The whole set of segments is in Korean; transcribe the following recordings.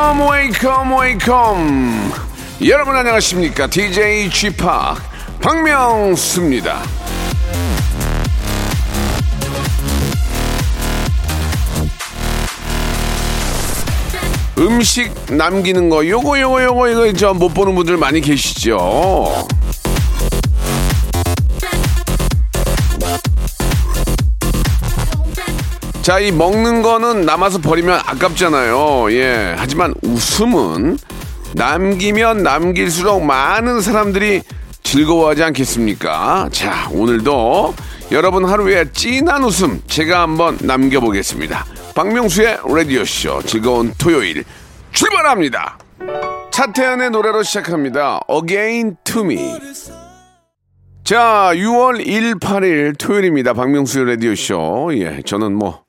Welcome, welcome, welcome. 여러분 안녕하십니까? DJ Chip 박명수입니다. 음식 남기는 거 요거 요거 요거 이거 저 못 보는 분들 많이 계시죠. 자, 이 먹는 거는 남아서 버리면 아깝잖아요. 예. 하지만 웃음은 남기면 남길수록 많은 사람들이 즐거워하지 않겠습니까? 자, 오늘도 여러분 하루에 진한 웃음 제가 한번 남겨보겠습니다. 박명수의 라디오쇼 즐거운 토요일 출발합니다. 차태현의 노래로 시작합니다. Again to me. 자, 6월 1, 8일 토요일입니다. 박명수의 라디오쇼. 예, 저는 뭐,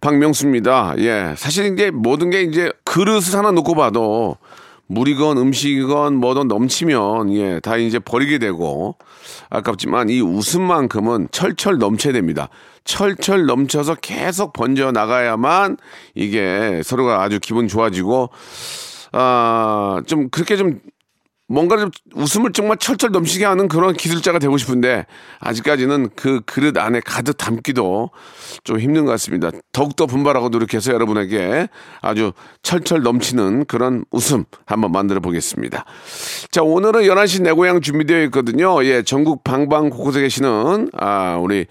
박명수입니다. 예, 사실 이제 모든 게 이제 그릇을 하나 놓고 봐도 물이건 음식이건 뭐든 넘치면 예, 다 이제 버리게 되고 아깝지만 이 웃음만큼은 철철 넘쳐야 됩니다. 철철 넘쳐서 계속 번져 나가야만 이게 서로가 아주 기분 좋아지고 아, 좀 그렇게 좀 뭔가 좀 웃음을 정말 철철 넘치게 하는 그런 기술자가 되고 싶은데 아직까지는 그 그릇 안에 가득 담기도 좀 힘든 것 같습니다. 더욱더 분발하고 노력해서 여러분에게 아주 철철 넘치는 그런 웃음 한번 만들어 보겠습니다. 자, 오늘은 11시 내 고향 준비되어 있거든요. 예, 전국 방방 곳곳에 계시는 아, 우리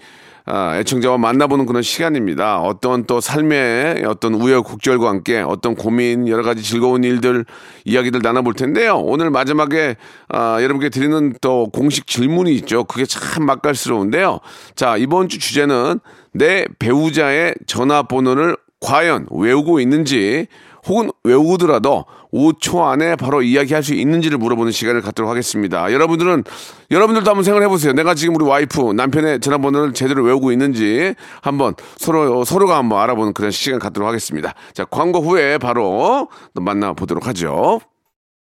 아, 애청자와 만나보는 그런 시간입니다. 어떤 또 삶의 어떤 우여곡절과 함께 어떤 고민, 여러 가지 즐거운 일들, 이야기들 나눠볼 텐데요. 오늘 마지막에 아, 여러분께 드리는 또 공식 질문이 있죠. 그게 참 맛깔스러운데요. 자, 이번 주 주제는 내 배우자의 전화번호를 과연 외우고 있는지 혹은 외우더라도 5초 안에 바로 이야기할 수 있는지를 물어보는 시간을 갖도록 하겠습니다. 여러분들은 여러분들도 한번 생각해 보세요. 내가 지금 우리 와이프 남편의 전화번호를 제대로 외우고 있는지 한번 서로 서로가 한번 알아보는 그런 시간 갖도록 하겠습니다. 자 광고 후에 바로 만나 보도록 하죠.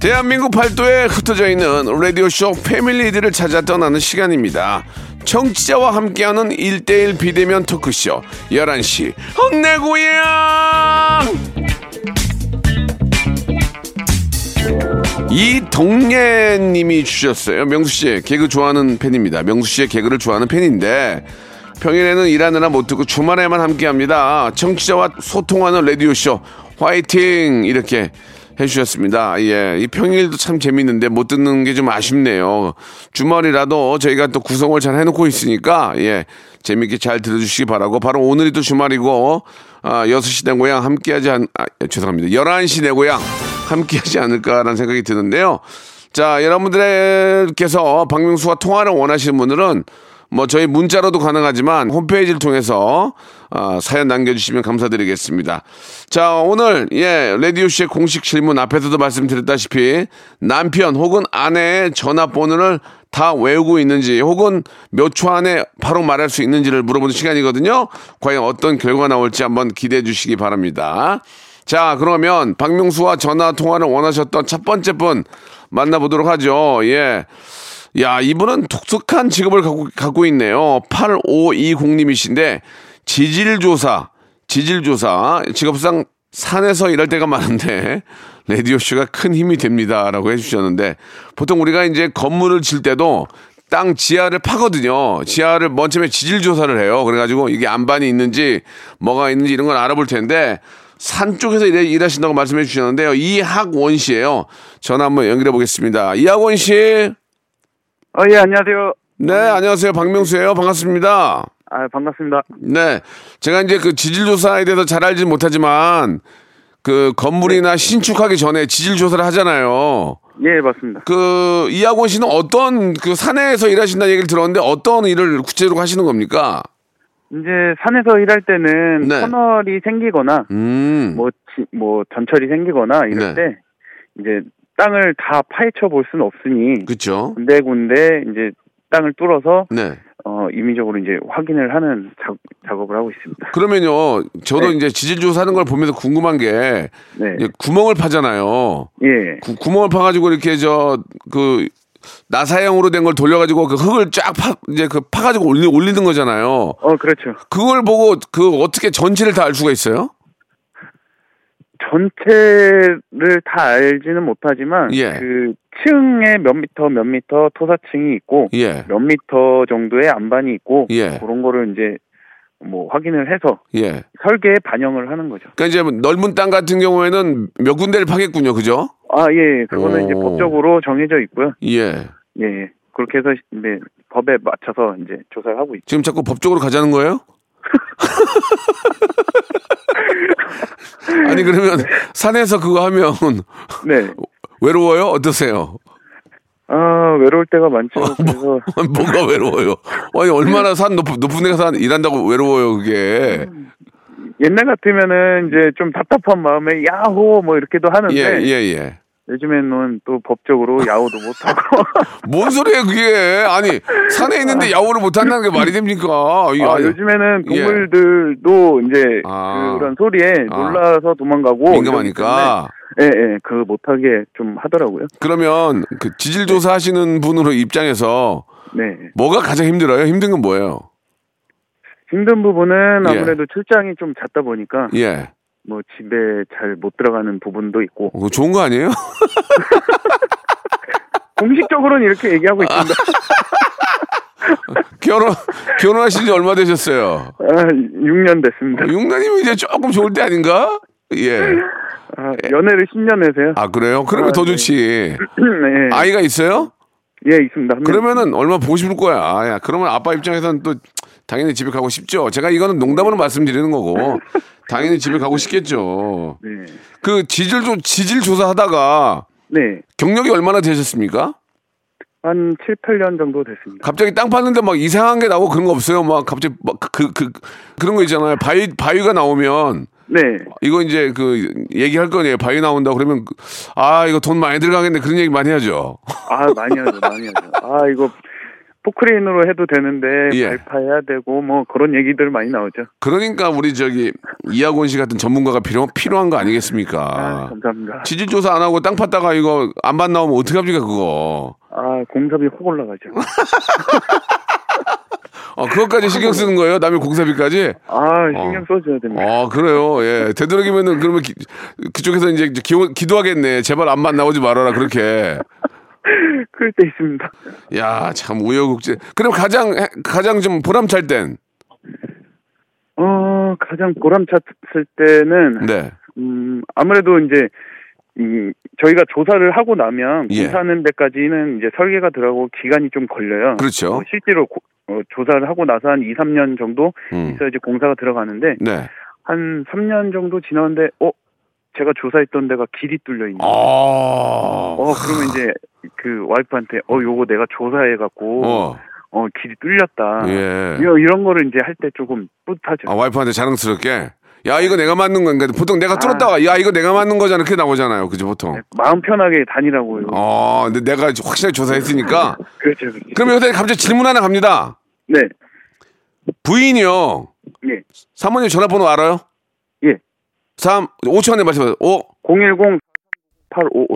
대한민국 팔도에 흩어져 있는 라디오쇼 패밀리들을 찾아 떠나는 시간입니다. 청취자와 함께하는 1대1 비대면 토크쇼 11시 내 고향 이동예님이 주셨어요. 명수 씨 개그 좋아하는 팬입니다. 명수 씨의 개그를 좋아하는 팬인데 평일에는 일하느라 못 듣고 주말에만 함께합니다. 청취자와 소통하는 라디오 쇼 화이팅 이렇게 해주셨습니다. 예, 이 평일도 참 재밌는데 못 듣는 게 좀 아쉽네요. 주말이라도 저희가 또 구성을 잘 해놓고 있으니까 예, 재밌게 잘 들어주시기 바라고 바로 오늘이 또 주말이고 아, 6시 내 고향 함께하지 않, 아, 죄송합니다. 11시 내 고향 함께하지 않을까라는 생각이 드는데요. 자, 여러분들께서 박명수와 통화를 원하시는 분들은 뭐 저희 문자로도 가능하지만 홈페이지를 통해서 아, 사연 남겨주시면 감사드리겠습니다. 자 오늘 예 라디오 씨의 공식 질문 앞에서도 말씀드렸다시피 남편 혹은 아내의 전화번호를 다 외우고 있는지 혹은 몇 초 안에 바로 말할 수 있는지를 물어보는 시간이거든요. 과연 어떤 결과 나올지 한번 기대해 주시기 바랍니다. 자 그러면 박명수와 전화 통화를 원하셨던 첫 번째 분 만나보도록 하죠. 예. 야, 이분은 독특한 직업을 갖고, 갖고 있네요. 8520님이신데, 지질조사, 지질조사, 직업상 산에서 일할 때가 많은데, 라디오쇼가 큰 힘이 됩니다. 라고 해주셨는데, 보통 우리가 이제 건물을 질 때도 땅 지하를 파거든요. 지하를 먼 처음에 지질조사를 해요. 그래가지고 이게 안반이 있는지, 뭐가 있는지 이런 걸 알아볼 텐데, 산 쪽에서 일, 일하신다고 말씀해 주셨는데요. 이학원 씨예요 전화 한번 연결해 보겠습니다. 이학원 씨. 어, 예, 안녕하세요. 네, 안녕하세요. 박명수예요. 반갑습니다. 아, 반갑습니다. 네. 제가 이제 그 지질 조사에 대해서 잘 알지는 못하지만 그 건물이나 신축하기 전에 지질 조사를 하잖아요. 예, 맞습니다. 그 이학원 씨는 어떤 그 산에서 일하신다는 얘기를 들었는데 어떤 일을 구체적으로 하시는 겁니까? 이제 산에서 일할 때는 네. 터널이 생기거나 음. 뭐, 지- 뭐 전철이 생기거나 네. 이럴 때 이제 땅을 다 파헤쳐 볼 수는 없으니 그렇죠. 군데군데 이제 땅을 뚫어서 네. 어, 임의적으로 이제 확인을 하는 작, 작업을 하고 있습니다. 그러면요. 저도 네. 이제 지질 조사하는 걸 보면서 궁금한 게 네. 구멍을 파잖아요. 예. 구, 구멍을 파가지고 이렇게 저 그 나사형으로 된 걸 돌려가지고 그 흙을 쫙 파 이제 그 파가지고 올리, 올리는 거잖아요. 어, 그렇죠. 그걸 보고 그 어떻게 전체를 다 알 수가 있어요? 전체를 다 알지는 못하지만 예. 그 층에 몇 미터 몇 미터 토사층이 있고 예. 몇 미터 정도의 안반이 있고 예. 그런 거를 이제 뭐 확인을 해서 예. 설계에 반영을 하는 거죠. 그러니까 이제 넓은 땅 같은 경우에는 몇 군데를 파겠군요. 그죠? 아, 예. 그거는 이제 오. 법적으로 정해져 있고요. 예. 예. 예. 그렇게 해서 네, 법에 맞춰서 이제 조사를 하고 있죠. 지금 자꾸 법적으로 가자는 거예요? 아니 그러면 산에서 그거 하면 네. 외로워요? 어떠세요? 아, 외로울 때가 많죠. 어, 그래서 뭐가 외로워요? 아니 얼마나 산 높은 높은 데 가서 일한다고 외로워요 그게? 옛날 같으면은 이제 좀 답답한 마음에 야호 뭐 이렇게도 하는데 예 예, 예. 요즘에는 또 법적으로 야호도 못 하고 뭔 소리예요 그게? 아니 산에 있는데 야호를 못 한다는 게 말이 됩니까? 이 아, 요즘에는 예. 동물들도 이제 아. 그런 소리에 아. 놀라서 도망가고 민감하니까. 예, 예, 그 못하게 좀 하더라고요. 그러면 그 지질 조사 하시는 분으로 입장에서 네. 뭐가 가장 힘들어요? 힘든 건 뭐예요? 힘든 부분은 예. 아무래도 출장이 좀 잦다 보니까 예. 뭐 집에 잘 못 들어가는 부분도 있고 어, 그거 좋은 거 아니에요? 공식적으로는 이렇게 얘기하고 있습니다. 결혼 결혼하신 지 얼마 되셨어요? 아, 6년 됐습니다. 6년이면 이제 조금 좋을 때 아닌가? 예. 아, 연애를 10년 해서요. 아 그래요? 그러면 아, 더 네. 좋지. 네. 아이가 있어요? 예, 있습니다. 그러면은 얼마 보고 싶을 거야. 아, 야, 그러면 아빠 입장에서는 또 당연히 집에 가고 싶죠. 제가 이거는 농담으로 말씀드리는 거고 당연히 집에 가고 싶겠죠. 네. 그 지질 조 지질 조사하다가 네. 경력이 얼마나 되셨습니까? 한 7, 8년 정도 됐습니다. 갑자기 땅 파는데 막 이상한 게 나오고 그런 거 없어요? 막 갑자기 막그그 그런 거 있잖아요. 바위 바위가 나오면 네. 이거 이제 그 얘기할 거네요. 바위 나온다 그러면 그- 아 이거 돈 많이 들어가겠네 그런 얘기 많이 하죠. 아, 많이 하죠, 많이 하죠. 아, 이거 포크레인으로 해도 되는데 예. 발파해야 되고 뭐 그런 얘기들 많이 나오죠. 그러니까 우리 저기 이학원 씨 같은 전문가가 필요 필요한 거 아, 아니겠습니까? 감사합니다. 지질 조사 안 하고 땅 팠다가 이거 안반 나오면 어떻게 합니까 그거? 아, 공사비 확 올라가죠. 어 그것까지 신경 쓰는 거예요? 남의 공사비까지? 아, 신경 써줘야 됩니다. 아 그래요. 예 되도록이면은 그러면 기- 그쪽에서 이제 기, 기도하겠네. 제발 안반 나오지 말아라 그렇게. 그럴 때 있습니다. 야 참 우여곡절. 그럼 가장 가장 좀 보람찰 땐 어, 가장 보람찼을 때는 네. 음, 아무래도 이제 음, 저희가 조사를 하고 나면 예. 공사하는 데까지는 이제 설계가 들어가고 기간이 좀 걸려요. 그렇죠. 어, 실제로 고- 어, 조사를 하고 나서 한 2, 3년 정도 음. 있어야지 공사가 들어가는데 네. 한 3년 정도 지났는데 어 제가 조사했던 데가 길이 뚫려 있는 아. 거예요. 어 그러면 이제 그 와이프한테 어 요거 내가 조사해 갖고 어. 어. 길이 뚫렸다. 예. 이런, 이런 거를 이제 할 때 조금 뿌듯하죠. 아, 와이프한테 자랑스럽게. 야, 이거 내가 맞는 건가? 보통 내가 뚫었다가, 야, 이거 내가 맞는 거잖아. 그렇게 나오잖아요. 그죠, 보통. 마음 편하게 다니라고요. 어, 근데 내가 확실하게 조사했으니까. 그렇죠. 그렇죠. 그러면 여기서 갑자기 질문 하나 갑니다. 네. 부인이요. 예. 사모님 전화번호 알아요? 예. 3, 5초 안에 말씀하세요. 오, 010 855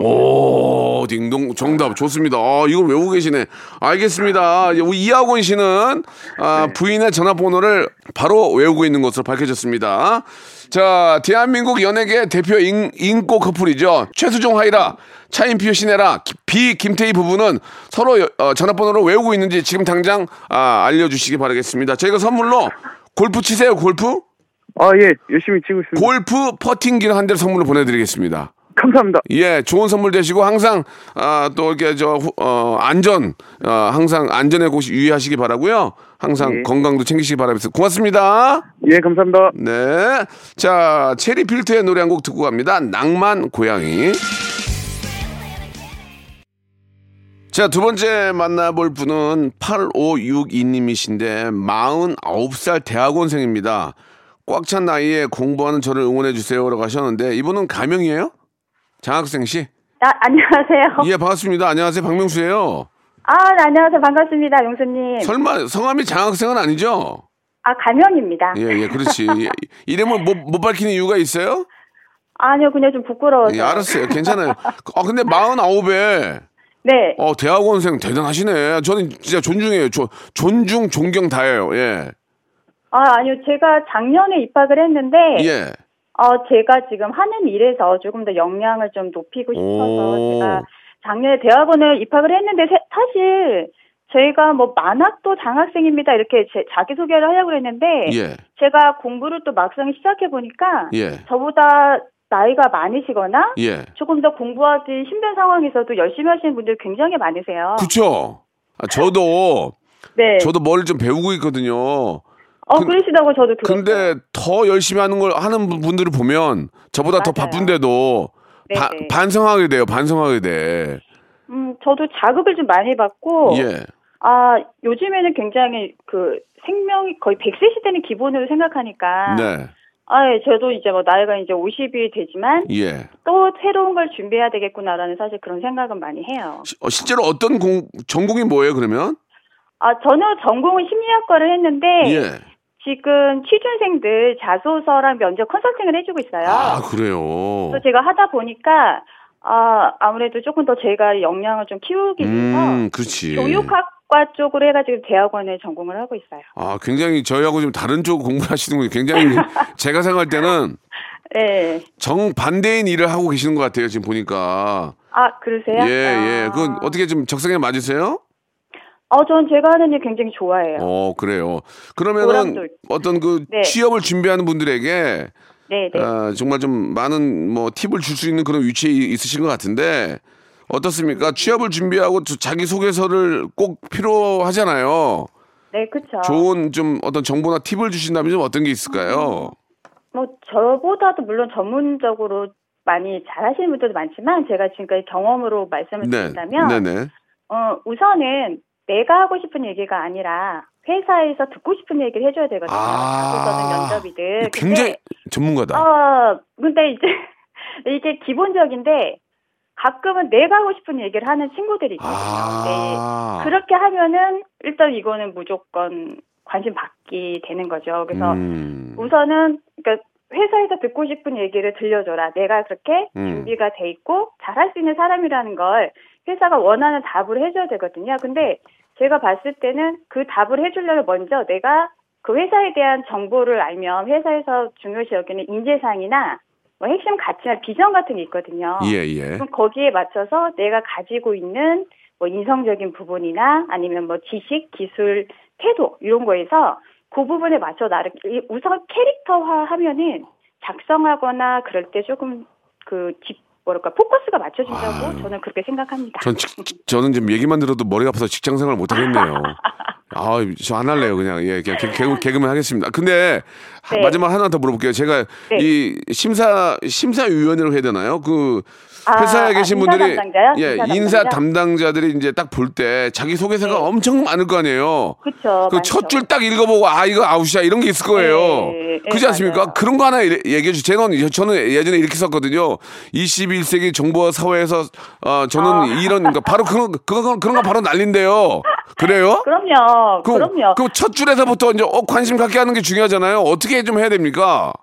오, 딩동 정답 좋습니다. 아, 이걸 외우고 계시네. 알겠습니다. 이제 우리 이학원 씨는 아, 부인의 전화번호를 바로 외우고 있는 것으로 밝혀졌습니다. 자, 대한민국 연예계 대표 인, 인고 커플이죠. 최수종 하이라, 차인표 신혜라, 기- 비 김태희 부부는 서로 여- 어, 전화번호를 외우고 있는지 지금 당장 아, 알려주시기 바라겠습니다. 저희가 선물로 골프 치세요, 골프? 아, 예. 열심히 치고 있습니다. 골프 퍼팅기를 한 대를 선물로 보내드리겠습니다. 감사합니다. 예, 좋은 선물 되시고 항상 아, 또 이렇게 저 후- 어, 안전 어, 항상 안전에 꼭 유의하시기 바라고요. 항상 예. 건강도 챙기시기 바라면서 고맙습니다. 예, 감사합니다. 네. 자, 체리 필터의 노래 한 곡 듣고 갑니다. 낭만 고양이. 자, 두 번째 만나볼 분은 8562님이신데 49살 대학원생입니다. 꽉 찬 나이에 공부하는 저를 응원해 주세요라고 하셨는데 이분은 가명이에요? 장학생 씨? 아, 안녕하세요. 예, 반갑습니다. 안녕하세요. 박명수예요. 아, 네, 안녕하세요. 반갑습니다. 용수님. 설마 성함이 장학생은 아니죠? 아, 가명입니다. 예, 예, 그렇지. 예, 이름을 못, 못 밝히는 이유가 있어요? 아니요, 그냥 좀 부끄러워서. 예, 알았어요. 괜찮아요. 아, 근데 49에, 네. 어, 대학원생 대단하시네. 저는 진짜 존중해요. 조, 존중, 존경 다해요. 예. 아, 아니요. 제가 작년에 입학을 했는데, 예. 어, 제가 지금 하는 일에서 조금 더 역량을 좀 높이고 싶어서 오. 제가 작년에 대학원을 입학을 했는데, 세- 사실 저희가 뭐 만학도 장학생입니다. 이렇게 제, 자기소개를 하려고 했는데, 예. 제가 공부를 또 막상 시작해 보니까, 예. 저보다 나이가 많으시거나, 예. 조금 더 공부하기 힘든 상황에서도 열심히 하시는 분들 굉장히 많으세요. 그쵸? 아, 저도, 네. 저도 뭘 좀 배우고 있거든요. 어, 근- 그러시다고 저도 들었어요. 근데 더 열심히 하는 걸 하는 분들을 보면 저보다 더 맞아요. 바쁜데도 바-. 반성하게 돼요. 반성하게 돼. 음, 저도 자극을 좀 많이 받고, 예. 아, 요즘에는 굉장히 그 생명이 거의 100세 시대는 기본으로 생각하니까, 네. 아, 예, 저도 이제 뭐 나이가 이제 50이 되지만, 예. 또 새로운 걸 준비해야 되겠구나라는 사실 그런 생각은 많이 해요. 시- 어, 실제로 어떤 공, 전공이 뭐예요, 그러면? 아, 저는 전공은 심리학과를 했는데, 예. 지금 취준생들 자소서랑 면접 컨설팅을 해주고 있어요. 아, 그래요. 그래서 제가 하다 보니까 아 아무래도 조금 더 제가 역량을 좀 키우기 위해서 음, 그렇지. 교육학 과 쪽으로 해가지고 대학원에 전공을 하고 있어요. 아, 굉장히 저희하고 좀 다른 쪽 공부하시는 분이 굉장히 제가 생각할 때는 네. 정반대인 일을 하고 계시는 것 같아요, 지금 보니까. 아 그러세요? 예, 예. 아. 그건 어떻게 좀 적성에 맞으세요? 어, 전 제가 하는 일 굉장히 좋아해요. 어, 그래요. 그러면은. 어떤 그 네. 취업을 준비하는 분들에게 네, 네. 아, 정말 좀 많은 뭐 팁을 줄 수 있는 그런 위치에 있으신 것 같은데 어떻습니까? 취업을 준비하고 저- 자기 소개서를 꼭 필요하잖아요. 네, 그렇죠. 좋은 좀 어떤 정보나 팁을 주신다면 좀 어떤 게 있을까요? 뭐 저보다도 물론 전문적으로 많이 잘하시는 분들도 많지만 제가 지금까지 경험으로 말씀을 네, 드린다면 네네. 어, 우선은 내가 하고 싶은 얘기가 아니라 회사에서 듣고 싶은 얘기를 해줘야 되거든요. 자소서든 면접이든. 아. 굉장히 근데, 전문가다. 어, 근데 이제 이게 기본적인데 가끔은 내가 하고 싶은 얘기를 하는 친구들이 있거든요. 아, 네. 그렇게 하면은 일단 이거는 무조건 관심 받기 되는 거죠. 그래서 음, 우선은 그러니까 회사에서 듣고 싶은 얘기를 들려줘라. 내가 그렇게 음. 준비가 돼 있고 잘할 수 있는 사람이라는 걸 회사가 원하는 답을 해줘야 되거든요. 근데 제가 봤을 때는 그 답을 해주려면 먼저 내가 그 회사에 대한 정보를 알면 회사에서 중요시 여기는 인재상이나 뭐 핵심 가치나 비전 같은 게 있거든요. 예, 예. 그럼 거기에 맞춰서 내가 가지고 있는 뭐 인성적인 부분이나 아니면 뭐 지식, 기술, 태도 이런 거에서 그 부분에 맞춰 나를 이- 우선 캐릭터화 하면은 작성하거나 그럴 때 조금 그 집, 뭐랄까 포커스가 맞춰진다고 아유. 저는 그렇게 생각합니다. 전 직- 저는 지금 얘기만 들어도 머리가 아파서 직장 생활 못 하겠네요. 아, 저 안 할래요, 그냥. 예, 그냥 개, 개, 개그맨 하겠습니다. 근데 하- 네. 마지막 하나 더 물어볼게요. 제가 네. 이 심사 심사위원회로 해야 되나요? 그 아, 회사에 아, 계신 인사 분들이 담당자요? 예, 인사 인사 담당자? 담당자 들이 이제 딱 볼 때 자기 소개서가 네. 엄청 많을 거 아니에요. 그쵸. 그첫 줄 딱 읽어보고 아 이거 아웃이야 이런 게 있을 거예요. 네, 네, 그렇지 않습니까? 맞아요. 그런 거 하나 얘- 얘기해 주세요. 저는 저는 예전에 이렇게 썼거든요. 21세기 정보 사회에서 어, 저는 아. 이런 그러니까 바로 그런 그런 그런 거 바로 난린데요. 그래요? 그럼요. 그럼, 그럼요. 그럼 첫 줄에서부터 이제 어, 관심 갖게 하는 게 중요하잖아요. 어떻게 좀 해야 됩니까?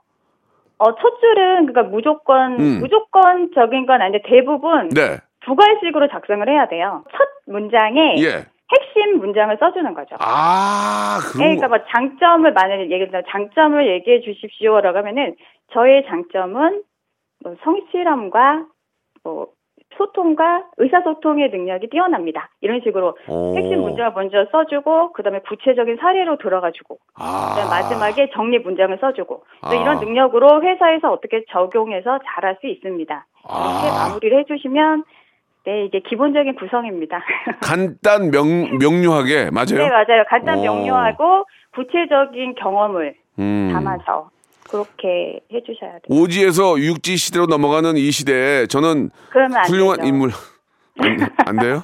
어, 첫 줄은 그러니까 무조건 음. 무조건적인 건 아닌데 대부분 네. 두 갈식으로 작성을 해야 돼요. 첫 문장에 예. 핵심 문장을 써주는 거죠. 아, 예, 그런 그러니까 거. 뭐 장점을 만약에 얘기한다 장점을 얘기해 주십시오라고 하면은 저의 장점은 뭐 성실함과 뭐 소통과 의사소통의 능력이 뛰어납니다. 이런 식으로 오. 핵심 문장을 먼저 써주고 그다음에 구체적인 사례로 들어가지고 아. 마지막에 정리 문장을 써주고 또 아. 이런 능력으로 회사에서 어떻게 적용해서 잘할 수 있습니다. 이렇게 아. 마무리를 해주시면 네 이게 기본적인 구성입니다. 간단 명, 명료하게 맞아요? 네 맞아요. 간단 오. 명료하고 구체적인 경험을 음. 담아서 그렇게 해주셔야 돼요. 오지에서 육지 시대로 넘어가는 이 시대에 저는 훌륭한 되죠. 인물 안, 안 돼요?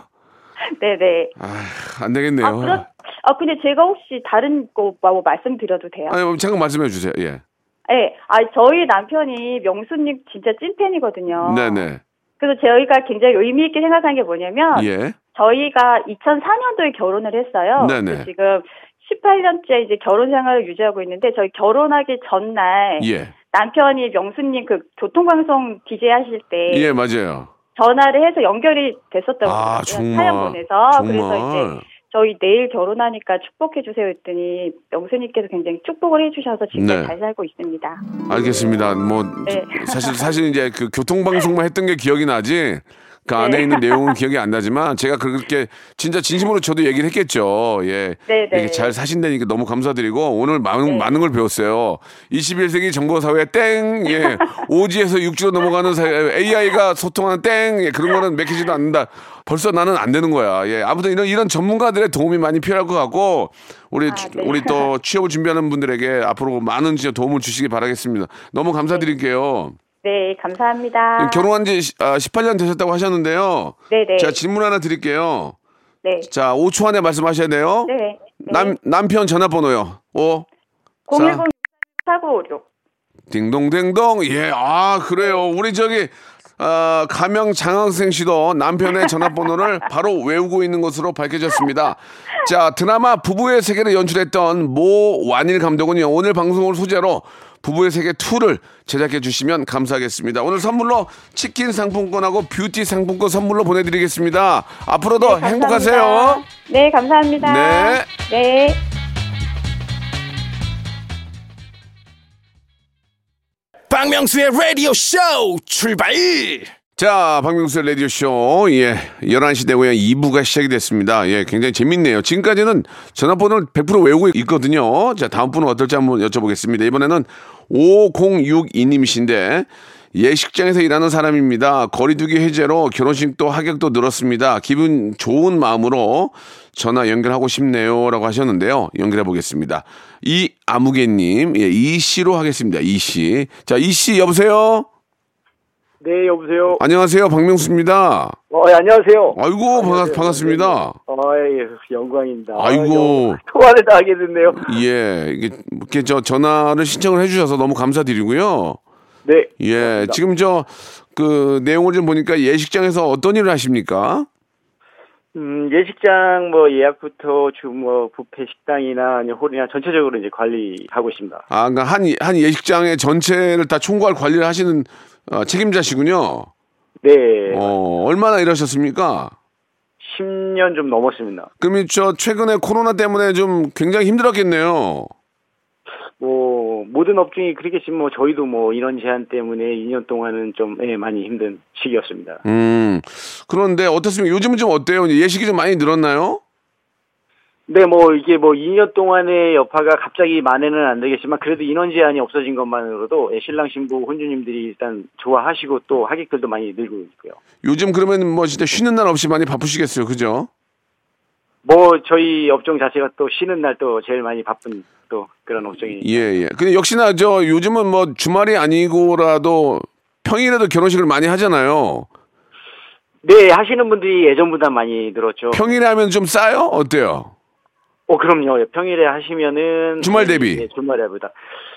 네네. 아, 안 되겠네요. 아 그렇. 아 근데 제가 혹시 다른 거 뭐 말씀드려도 돼요? 아니, 뭐 잠깐 말씀해 주세요. 예. 네. 아 저희 남편이 명수님 진짜 찐팬이거든요. 네네. 그래서 저희가 굉장히 의미 있게 생각한 게 뭐냐면 예. 저희가 2004년도에 결혼을 했어요. 네네. 그래서 지금 18년째 이제 결혼 생활을 유지하고 있는데 저희 결혼하기 전날 예. 남편이 명수님 그 교통방송 DJ 하실 때 예, 맞아요. 전화를 해서 연결이 됐었다고 아. 정말. 사연 보내서 그래서 정말. 이제 저희 내일 결혼하니까 축복해 주세요 했더니 명수님께서 굉장히 축복을 해주셔서 지금 네. 잘 살고 있습니다. 알겠습니다. 뭐 네. 사실 사실 이제 그 교통방송만 했던 게 기억이 나지. 그 안에 네. 있는 내용은 기억이 안 나지만 제가 그렇게 진짜 진심으로 저도 얘기를 했겠죠. 예. 네, 네. 이렇게 잘 사신다니까 너무 감사드리고 오늘 많은 네. 많은 걸 배웠어요. 21세기 정보 사회 땡. 예. 오지에서 육지로 넘어가는 사회 AI가 소통하는 땡. 예. 그런 거는 맥히지도 않는다. 벌써 나는 안 되는 거야. 예. 아무튼 이런 이런 전문가들의 도움이 많이 필요할 것 같고 우리 아, 네. 우리 또 취업을 준비하는 분들에게 앞으로 많은 진짜 도움을 주시기 바라겠습니다. 너무 감사드릴게요. 네, 감사합니다. 결혼한 지 18년 되셨다고 하셨는데요. 네네. 자, 질문 하나 드릴게요. 네. 자, 5초 안에 말씀하셔야 돼요. 네. 네. 남, 남편 전화번호요. 오. 010 4956. 딩동댕동. 예, 아, 그래요. 우리 저기, 아, 가명 장학생 씨도 남편의 전화번호를 바로 외우고 있는 것으로 밝혀졌습니다. 자, 드라마 부부의 세계를 연출했던 모 완일 감독은요, 오늘 방송을 소재로 부부의 세계 2를 제작해 주시면 감사하겠습니다. 오늘 선물로 치킨 상품권하고 뷰티 상품권 선물로 보내드리겠습니다. 앞으로도 네. 행복하세요. 네, 감사합니다. 네. 네. 박명수의 라디오 쇼 출발 자, 박명수의 라디오쇼. 예. 11시 되고요. 2부가 시작이 됐습니다. 예. 굉장히 재밌네요. 지금까지는 전화번호를 100% 외우고 있거든요. 자, 다음 분은 어떨지 한번 여쭤보겠습니다. 이번에는 5062님이신데, 예식장에서 일하는 사람입니다. 거리두기 해제로 결혼식도 하객도 늘었습니다. 기분 좋은 마음으로 전화 연결하고 싶네요. 라고 하셨는데요. 연결해 보겠습니다. 이 아무개님, 예, 이 씨로 하겠습니다. 이 씨. 자, 이 씨, 여보세요? 네, 여보세요. 안녕하세요. 박명수입니다. 어, 예, 안녕하세요. 아이고, 반갑, 반갑습니다. 어, 예, 영광입니다. 아이고. 영- 통화를 다 하게 됐네요. 예, 이게, 이렇게 저 전화를 신청을 해주셔서 너무 감사드리고요. 네. 예, 지금 저, 그, 내용을 좀 보니까 예식장에서 어떤 일을 하십니까? 음, 예식장 뭐 예약부터 주뭐 뷔페 식당이나 아니 홀이나 전체적으로 이제 관리하고 있습니다. 아, 그러니까 한, 한 예식장의 전체를 다 총괄 관리를 하시는 어, 책임자시군요. 네. 어, 얼마나 일하셨습니까? 10년 좀 넘었습니다. 그러면 저 최근에 코로나 때문에 좀 굉장히 힘들었겠네요. 뭐 모든 업종이 그렇겠지만 뭐 저희도 뭐 이런 제한 때문에 2년 동안은 좀 예, 많이 힘든 시기였습니다. 음, 그런데 어떻습니까? 요즘은 좀 어때요? 예식이 좀 많이 늘었나요? 네, 뭐 이게 뭐 2년 동안의 여파가 갑자기 만회는 안 되겠지만 그래도 인원 제한이 없어진 것만으로도 예, 신랑 신부 혼주님들이 일단 좋아하시고 또 하객들도 많이 늘고 있고요. 요즘 그러면 뭐 진짜 쉬는 날 없이 많이 바쁘시겠어요, 그죠? 뭐 저희 업종 자체가 또 쉬는 날 또 제일 많이 바쁜 또 그런 업종이 예, 예. 근데 역시나 저 요즘은 뭐 주말이 아니고라도 평일에도 결혼식을 많이 하잖아요. 네 하시는 분들이 예전보다 많이 늘었죠. 평일에 하면 좀 싸요? 어때요? 어 그럼요. 평일에 하시면은 주말 대비? 네, 주말에 보다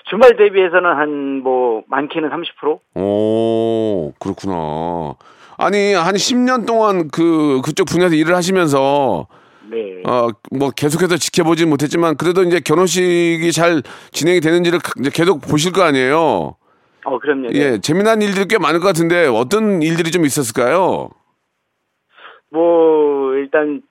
주말 대비해서는 한 뭐 많게는 30%? 오, 그렇구나. 아니, 한 10년 동안 그, 그쪽 분야에서 일을 하시면서, 네. 어, 뭐 계속해서 지켜보진 못했지만, 그래도 이제 결혼식이 잘 진행이 되는지를 이제 계속 보실 거 아니에요? 어 그럼요. 네. 예, 재미난 일들이 꽤 많을 것 같은데, 어떤 일들이 좀 있었을까요? 뭐 일단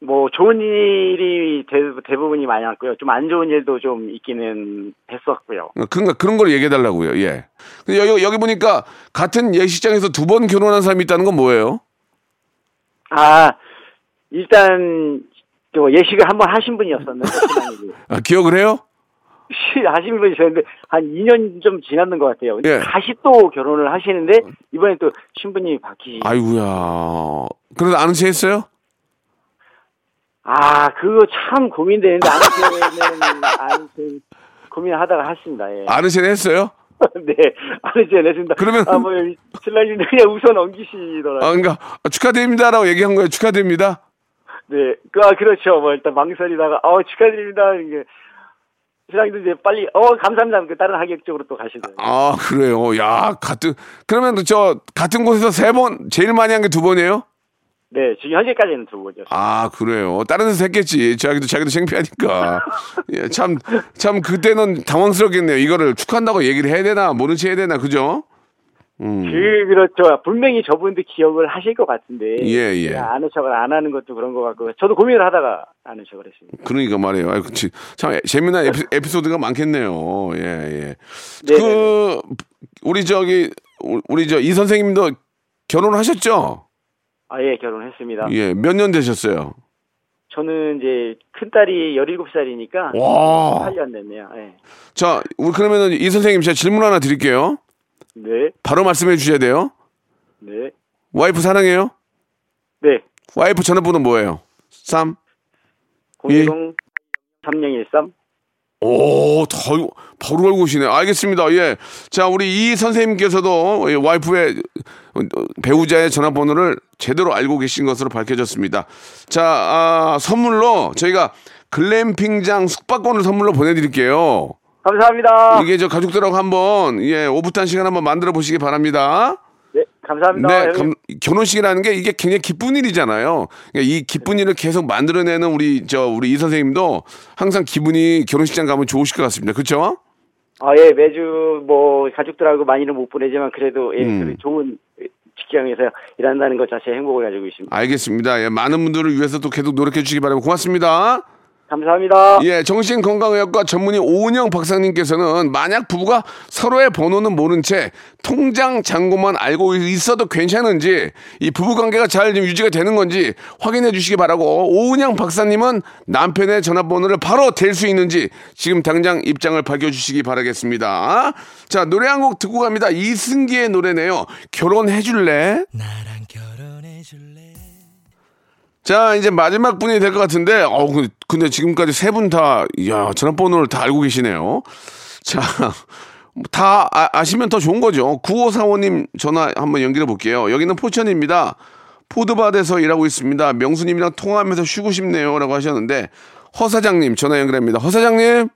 뭐 좋은 일이 대, 대부분이 많았고요. 좀 안 좋은 일도 좀 있기는 했었고요. 그러니까 그런 걸 얘기해 달라고요. 예. 여기 여기 보니까 같은 예식장에서 두 번 결혼한 사람이 있다는 건 뭐예요? 아 일단 또 예식을 한 번 하신 분이었었는데. 아, 기억을 해요? 시- 하신 분이 있었는데 한 2년 좀 지났는 것 같아요. 예. 다시 또 결혼을 하시는데 이번에 또 신부님이 바뀌. 아이고야. 그래도 아는 체 했어요? 아 그거 참 고민되는데 아는 아는 고민하다가 했습니다. 예. 체 했어요? 네제 했습니다. 그러면- 아 뭐 신랑님도 그냥 웃어 넘기시더라고요. 아, 그러니까 축하드립니다라고 얘기한 거예요. 축하드립니다. 네, 그, 아, 그렇죠. 뭐, 일단 망설이다가, 어, 축하드립니다. 이게, 신랑님도 이제 빨리, 어, 감사합니다. 그 다른 하객적으로 또 가시더라고요. 아, 그래요. 야, 같은 그러면 저 같은 곳에서 세 번 제일 많이 한 게 두 번이에요? 네, 지금 현재까지는 두 번이요. 아, 그래요. 다른 데서 했겠지. 자기도 자기도 창피하니까. 예, 참, 참, 그때는 당황스럽겠네요. 이거를 축한다고 얘기를 해야 되나, 모른 체 해야 되나, 그죠? 음. 그, 그렇죠. 분명히 저분도 기억을 하실 것 같은데. 예, 예. 그냥 아는 척을 안 하는 것도 그런 것 같고, 저도 고민을 하다가 아는 척을 했습니다. 그러니까 말이에요. 아이, 그치. 참, 애- 재미난 에피, 에피 소드가 많겠네요. 예, 예. 네, 그, 우리 저기, 우- 우리 저 이 선생님도 결혼하셨죠? 아, 예, 결혼했습니다. 예, 몇 년 되셨어요? 저는 이제 큰딸이 17살이니까. 와. 8년 됐네요. 예. 자, 우리 그러면은 이 선생님 제가 질문 하나 드릴게요. 네, 바로 말씀해 주셔야 돼요. 네, 와이프 사랑해요? 네. 와이프 전화번호 뭐예요? 3. 010 3013. 오, 더, 바로 알고 오시네. 알겠습니다. 예. 자, 우리 이 선생님께서도 이 와이프의 배우자의 전화번호를 제대로 알고 계신 것으로 밝혀졌습니다. 자, 아, 선물로 저희가 글램핑장 숙박권을 선물로 보내드릴게요. 감사합니다. 이게 저 가족들하고 한번, 예, 오붓한 시간 한번 만들어 보시기 바랍니다. 네, 감사합니다. 네. 감- 결혼식이라는 게 이게 굉장히 기쁜 일이잖아요. 그러니까 이 기쁜 일을 계속 만들어내는 우리 저 우리 이 선생님도 항상 기분이 결혼식장 가면 좋으실 것 같습니다. 그렇죠? 아, 예, 매주 뭐 가족들하고 많이는 못 보내지만 그래도 예, 음. 좋은 직장에서 일한다는 것 자체에 행복을 가지고 있습니다. 알겠습니다. 예, 많은 분들을 위해서 또 계속 노력해 주시기 바랍니다. 고맙습니다. 감사합니다. 예, 정신건강의학과 전문의 오은영 박사님께서는 만약 부부가 서로의 번호는 모른 채 통장 잔고만 알고 있어도 괜찮은지 이 부부 관계가 잘좀 유지가 되는 건지 확인해 주시기 바라고 오은영 박사님은 남편의 전화번호를 바로 댈 수 있는지 지금 당장 입장을 밝혀 주시기 바라겠습니다. 자, 노래 한 곡 듣고 갑니다. 이승기의 노래네요. 결혼해 줄래? 나랑 결혼해 줄래 자, 이제 마지막 분이 될 것 같은데, 어, 근데, 근데 지금까지 세 분 다, 이야, 전화번호를 다 알고 계시네요. 자, 다 아, 시면더 좋은 거죠. 9545님 전화 한번 연결해 볼게요. 여기는 포천입니다. 포드바드에서 일하고 있습니다. 명수님이랑 통화하면서 쉬고 싶네요. 라고 하셨는데, 허 사장님 전화 연결합니다. 허 사장님,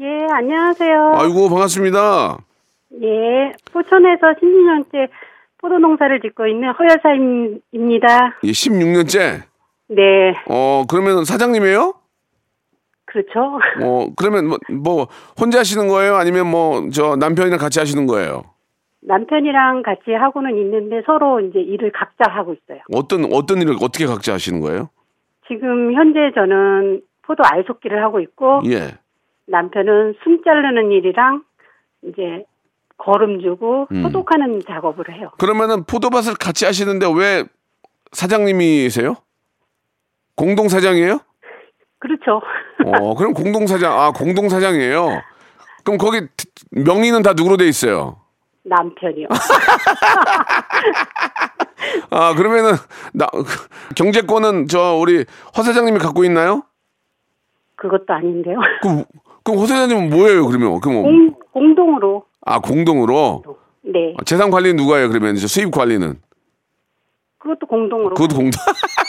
예, 안녕하세요. 아이고, 반갑습니다. 예, 포천에서 16년째 포도 농사를 짓고 있는 허여사입니다. 예, 16년째. 네, 어, 그러면 사장님이에요? 그렇죠. 어, 그러면 뭐, 뭐, 혼자 하시는 거예요? 아니면 뭐, 저 남편이랑 같이 하시는 거예요? 남편이랑 같이 하고는 있는데 서로 이제 일을 각자 하고 있어요. 어떤 어떤 일을 어떻게 각자 하시는 거예요? 지금 현재 저는 포도 알속기를 하고 있고 예. 남편은 숨 자르는 일이랑 이제 거름 주고 음. 소독하는 작업을 해요. 그러면은 포도밭을 같이 하시는데 왜 사장님이세요? 공동 사장이에요? 그렇죠. 어, 그럼 공동 사장. 아, 공동 사장이에요. 그럼 거기 명의는 다 누구로 돼 있어요? 남편이요. 아, 그러면은 나 경제권은 저 우리 허 사장님이 갖고 있나요? 그것도 아닌데요. 그럼 그럼 허 사장님은 뭐예요? 그러면 그럼 공, 공동으로. 아 공동으로 네. 아, 재산 관리는 누가 해요? 그러면 저 수입 관리는 그것도 공동으로. 그것도 공동.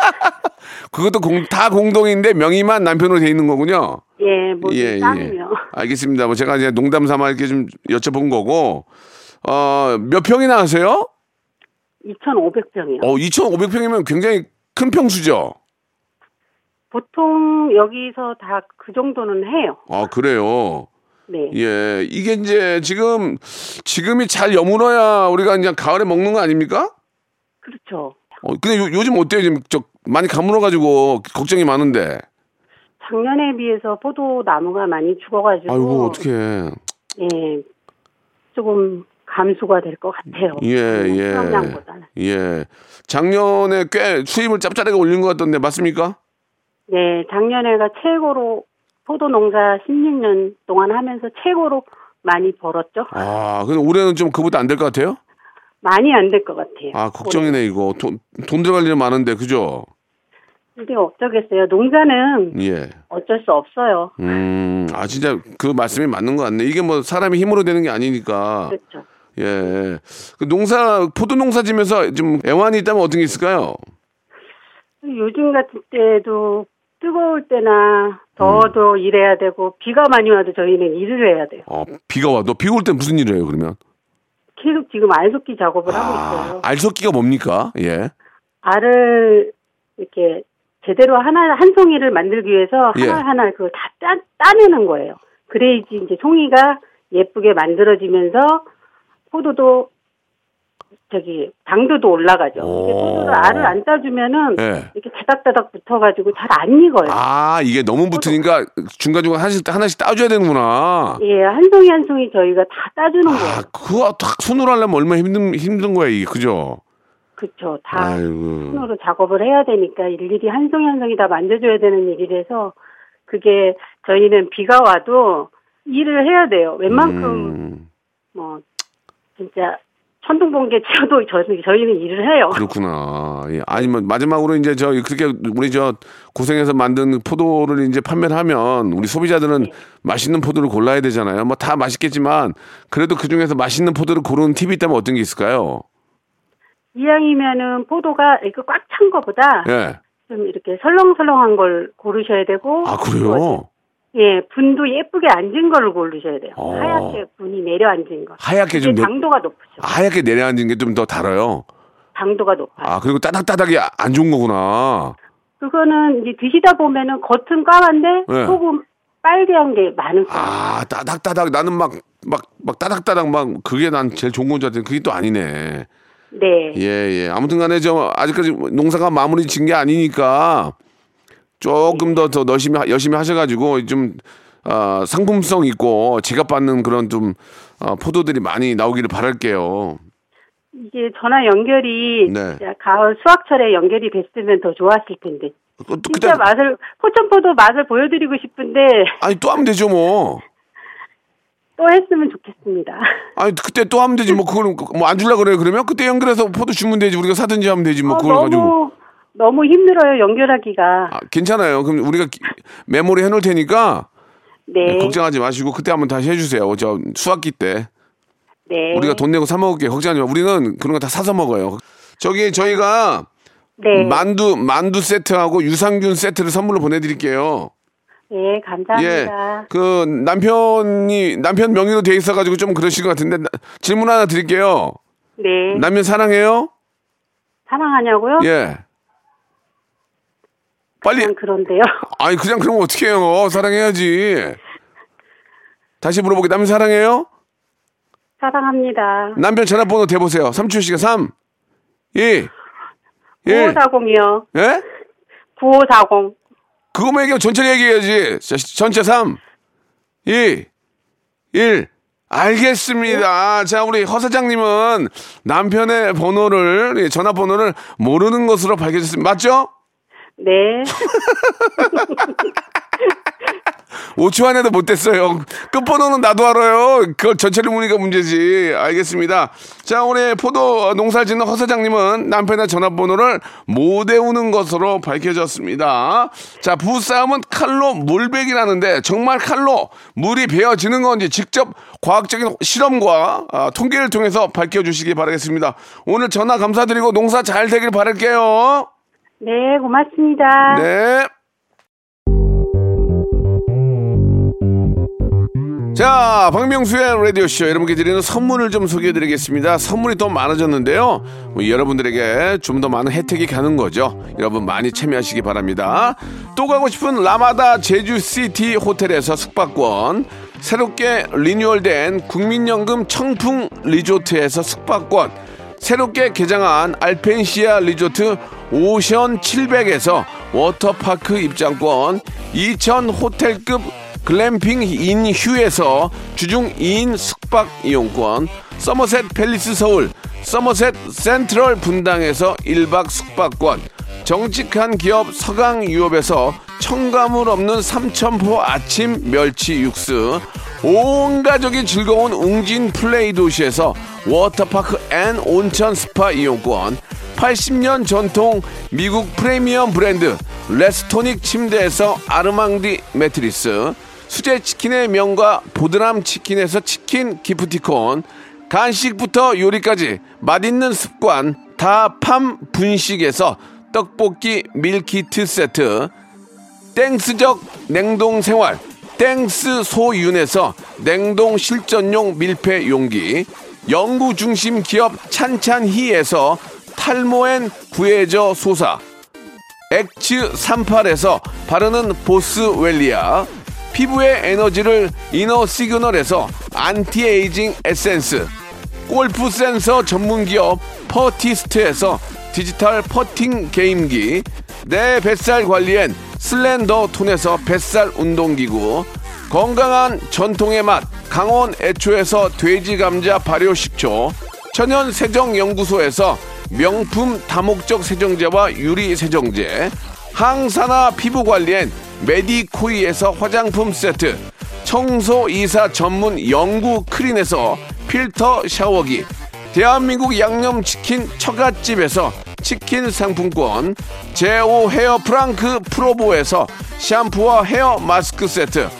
그것도 공, 다 공동인데 명의만 남편으로 돼 있는 거군요. 예, 뭐 쌍이요. 알겠습니다. 뭐 제가 이제 농담 삼아 이렇게 좀 여쭤본 거고. 어, 몇 평이나 하세요? 2,500평이요. 어, 2,500평이면 굉장히 큰 평수죠. 보통 여기서 다 그 정도는 해요. 아, 그래요. 네. 예. 이게 이제 지금 지금이 잘 여물어야 우리가 이제 가을에 먹는 거 아닙니까? 그렇죠. 어, 근데 요, 요즘 어때요? 지금 저 많이 가물어가지고 걱정이 많은데. 작년에 비해서 포도 나무가 많이 죽어가지고 아이고 어떻게? 예 조금 감소가 될 것 같아요. 예 예. 수확량보다는. 예. 작년에 꽤 수입을 짭짤하게 올린 것 같던데 맞습니까? 네, 작년에가 최고로 포도 농사 16년 동안 하면서 최고로 많이 벌었죠. 아, 근데 올해는 좀 그보다 안 될 것 같아요? 많이 안 될 것 같아요. 아, 걱정이네 이거. 돈, 돈 들어갈 일은 많은데 그죠? 근데 어쩌겠어요. 농사는 예. 어쩔 수 없어요. 음, 아 진짜 그 말씀이 맞는 것 같네. 이게 뭐 사람이 힘으로 되는 게 아니니까. 그렇죠. 예. 그 농사 포도 농사 지면서 좀 애환이 있다면 어떤 게 있을까요? 요즘 같은 때도 뜨거울 때나 더워도 일해야 되고 비가 많이 와도 저희는 일을 해야 돼요. 어, 비가 와. 너비올 때 무슨 일을 해요, 그러면? 계속 지금 알속기 작업을 하고 아, 있어요. 알속기가 뭡니까? 예. 알을 이렇게 제대로 하나 한 송이를 만들기 위해서 예. 하나 하나 그걸 다 따, 따내는 거예요. 그래야지 이제 송이가 예쁘게 만들어지면서 포도도 저기 당도도 올라가죠. 이게 오. 포도를 알을 안 따주면은 예. 이렇게 다닥다닥 붙어가지고 잘 안 익어요. 아, 이게 너무 붙으니까 중간 중간 하나씩, 하나씩 따줘야 되는구나. 예, 한 송이 한 송이 저희가 다 따주는 아, 거예요. 그거 딱 손으로 하려면 얼마나 힘든, 힘든 거야, 이게. 그죠? 그렇죠. 다 아이고. 손으로 작업을 해야 되니까 일일이 한 송이 한 송이 다 만져줘야 되는 일이라서 그게 저희는 비가 와도 일을 해야 돼요. 웬만큼 음, 뭐 진짜 천둥 번개 치어도 저희 저희는 일을 해요. 그렇구나. 예. 아니면 마지막으로 이제 저 그렇게 우리 저 고생해서 만든 포도를 이제 판매를 하면 우리 소비자들은 네. 맛있는 포도를 골라야 되잖아요. 뭐 다 맛있겠지만 그래도 그 중에서 맛있는 포도를 고르는 팁이 있다면 어떤 게 있을까요? 이왕이면은 포도가 이렇게 꽉 찬 거보다 예. 좀 이렇게 설렁설렁한 걸 고르셔야 되고 아, 그래요? 예, 분도 예쁘게 앉은 거를 고르셔야 돼요. 어. 하얗게 분이 내려앉은 거. 하얗게 좀 내- 당도가 높으죠. 하얗게 내려앉은 게 좀 더 달아요. 당도가 높아요. 아, 그리고 따닥따닥이 안 좋은 거구나. 그거는 이제 드시다 보면은 겉은 까만데 네. 속은 빨개한 게 많을 거예요. 아, 따닥따닥 나는 막 막 막 따닥따닥 막 그게 난 제일 좋은 건 줄 알았더니 그게 또 아니네. 네. 예, 예. 아무튼 간에 저 아직까지 농사가 마무리 진 게 아니니까 조금 더 더 열심히 하- 열심히 하셔 가지고 좀 아, 상품성 있고 지갑 받는 그런 좀 아, 포도들이 많이 나오기를 바랄게요. 이게 전화 연결이 네. 가을 수확철에 연결이 됐으면 더 좋았을 텐데. 또, 또 진짜 그때 맛을 포천포도 맛을 보여드리고 싶은데 아니 또 하면 되죠 뭐. 또 했으면 좋겠습니다. 아니 그때 또 하면 되지 뭐 그걸 뭐안 줄라 그래요 그러면 그때 연결해서 포도 주면 되지 우리가 사든지 하면 되지 뭐 어, 그걸 가지고 너무 힘들어요 연결하기가. 아, 괜찮아요 그럼 우리가 기- 메모리 해놓을 테니까 네. 걱정하지 마시고 그때 한번 다시 해주세요 저 수학기 때 네. 우리가 돈 내고 사 먹을게 걱정하지 마 우리는 그런 거 다 사서 먹어요 저기 저희가 네. 만두 만두 세트하고 유산균 세트를 선물로 보내드릴게요 네, 감사합니다. 예 그 남편이 남편 명의로 돼 있어가지고 좀 그러실 것 같은데 나- 질문 하나 드릴게요 네. 남편 사랑해요 사랑하냐고요? 예 빨리 그냥 그런데요. 아니 그냥 그러면 어떡해요 사랑해야지 다시 물어보게 남편 사랑해요? 사랑합니다. 남편 전화번호 대보세요 3초 씨가 3 2 1 9540이요. 예? 9540. 그거만 얘기하면 전체 얘기해야지 자, 전체 3 2 1 알겠습니다. 자, 우리 허 사장님은 남편의 번호를, 예, 전화번호를 모르는 것으로 밝혀졌습니다. 맞죠? 네. 5초 안에도 못 됐어요. 끝번호는 나도 알아요. 그걸 전체를 보니까 문제지. 알겠습니다. 자, 우리 포도 농사 짓는 허 사장님은 남편의 전화번호를 못 외우는 것으로 밝혀졌습니다. 자, 부싸움은 칼로 물베기라는데 정말 칼로 물이 베어지는 건지 직접 과학적인 실험과 아, 통계를 통해서 밝혀주시기 바라겠습니다. 오늘 전화 감사드리고 농사 잘 되길 바랄게요. 네, 고맙습니다. 네. 자, 박명수의 라디오쇼 여러분께 드리는 선물을 좀 소개해 드리겠습니다. 선물이 더 많아졌는데요. 뭐 여러분들에게 좀 더 많은 혜택이 가는 거죠. 여러분 많이 참여하시기 바랍니다. 또 가고 싶은 라마다 제주시티 호텔에서 숙박권, 새롭게 리뉴얼된 국민연금 청풍 리조트에서 숙박권, 새롭게 개장한 알펜시아 리조트 오션 700에서 워터파크 입장권, 2000 호텔급 글램핑 인 휴에서 주중 2인 숙박 이용권, 서머셋 팰리스 서울, 서머셋 센트럴 분당에서 1박 숙박권, 정직한 기업 서강유업에서 첨가물 없는 삼천포 아침 멸치 육수, 온 가족이 즐거운 웅진 플레이 도시에서 워터파크 앤 온천 스파 이용권, 80년 전통 미국 프리미엄 브랜드 레스토닉 침대에서 아르망디 매트리스, 수제 치킨의 명가 보드람 치킨에서 치킨 기프티콘, 간식부터 요리까지 맛있는 습관 다팜 분식에서 떡볶이 밀키트 세트, 땡스적 냉동 생활 땡스 소윤에서 냉동 실전용 밀폐 용기, 연구 중심 기업 찬찬히에서 탈모엔 구해줘 소사, 엑츠 38에서 바르는 보스웰리아, 피부의 에너지를 이너 시그널에서 안티에이징 에센스, 골프 센서 전문 기업 퍼티스트에서 디지털 퍼팅 게임기, 내 뱃살 관리엔 슬렌더 톤에서 뱃살 운동기구, 건강한 전통의 맛 강원 애초에서 돼지 감자 발효 식초, 천연 세정 연구소에서 명품 다목적 세정제와 유리 세정제, 항산화 피부 관리엔 메디코이에서 화장품 세트, 청소 이사 전문 영구 크린에서 필터 샤워기, 대한민국 양념치킨 처갓집에서 치킨 상품권, 제오 헤어 프랑크 프로보에서 샴푸와 헤어 마스크 세트,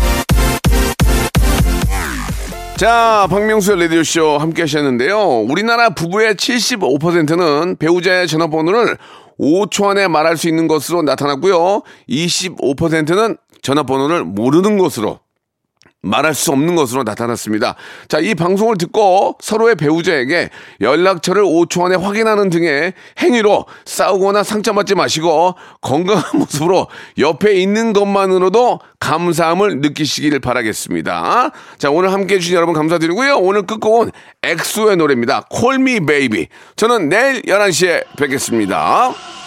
자, 박명수의 라디오쇼 함께 하셨는데요. 우리나라 부부의 75%는 배우자의 전화번호를 5초 안에 말할 수 있는 것으로 나타났고요. 25%는 전화번호를 모르는 것으로 말할 수 없는 것으로 나타났습니다. 자, 이 방송을 듣고 서로의 배우자에게 연락처를 5초 안에 확인하는 등의 행위로 싸우거나 상처받지 마시고 건강한 모습으로 옆에 있는 것만으로도 감사함을 느끼시길 바라겠습니다. 자, 오늘 함께 해주신 여러분 감사드리고요. 오늘 끝곡은 엑소의 노래입니다. Me Baby. 저는 내일 11시에 뵙겠습니다.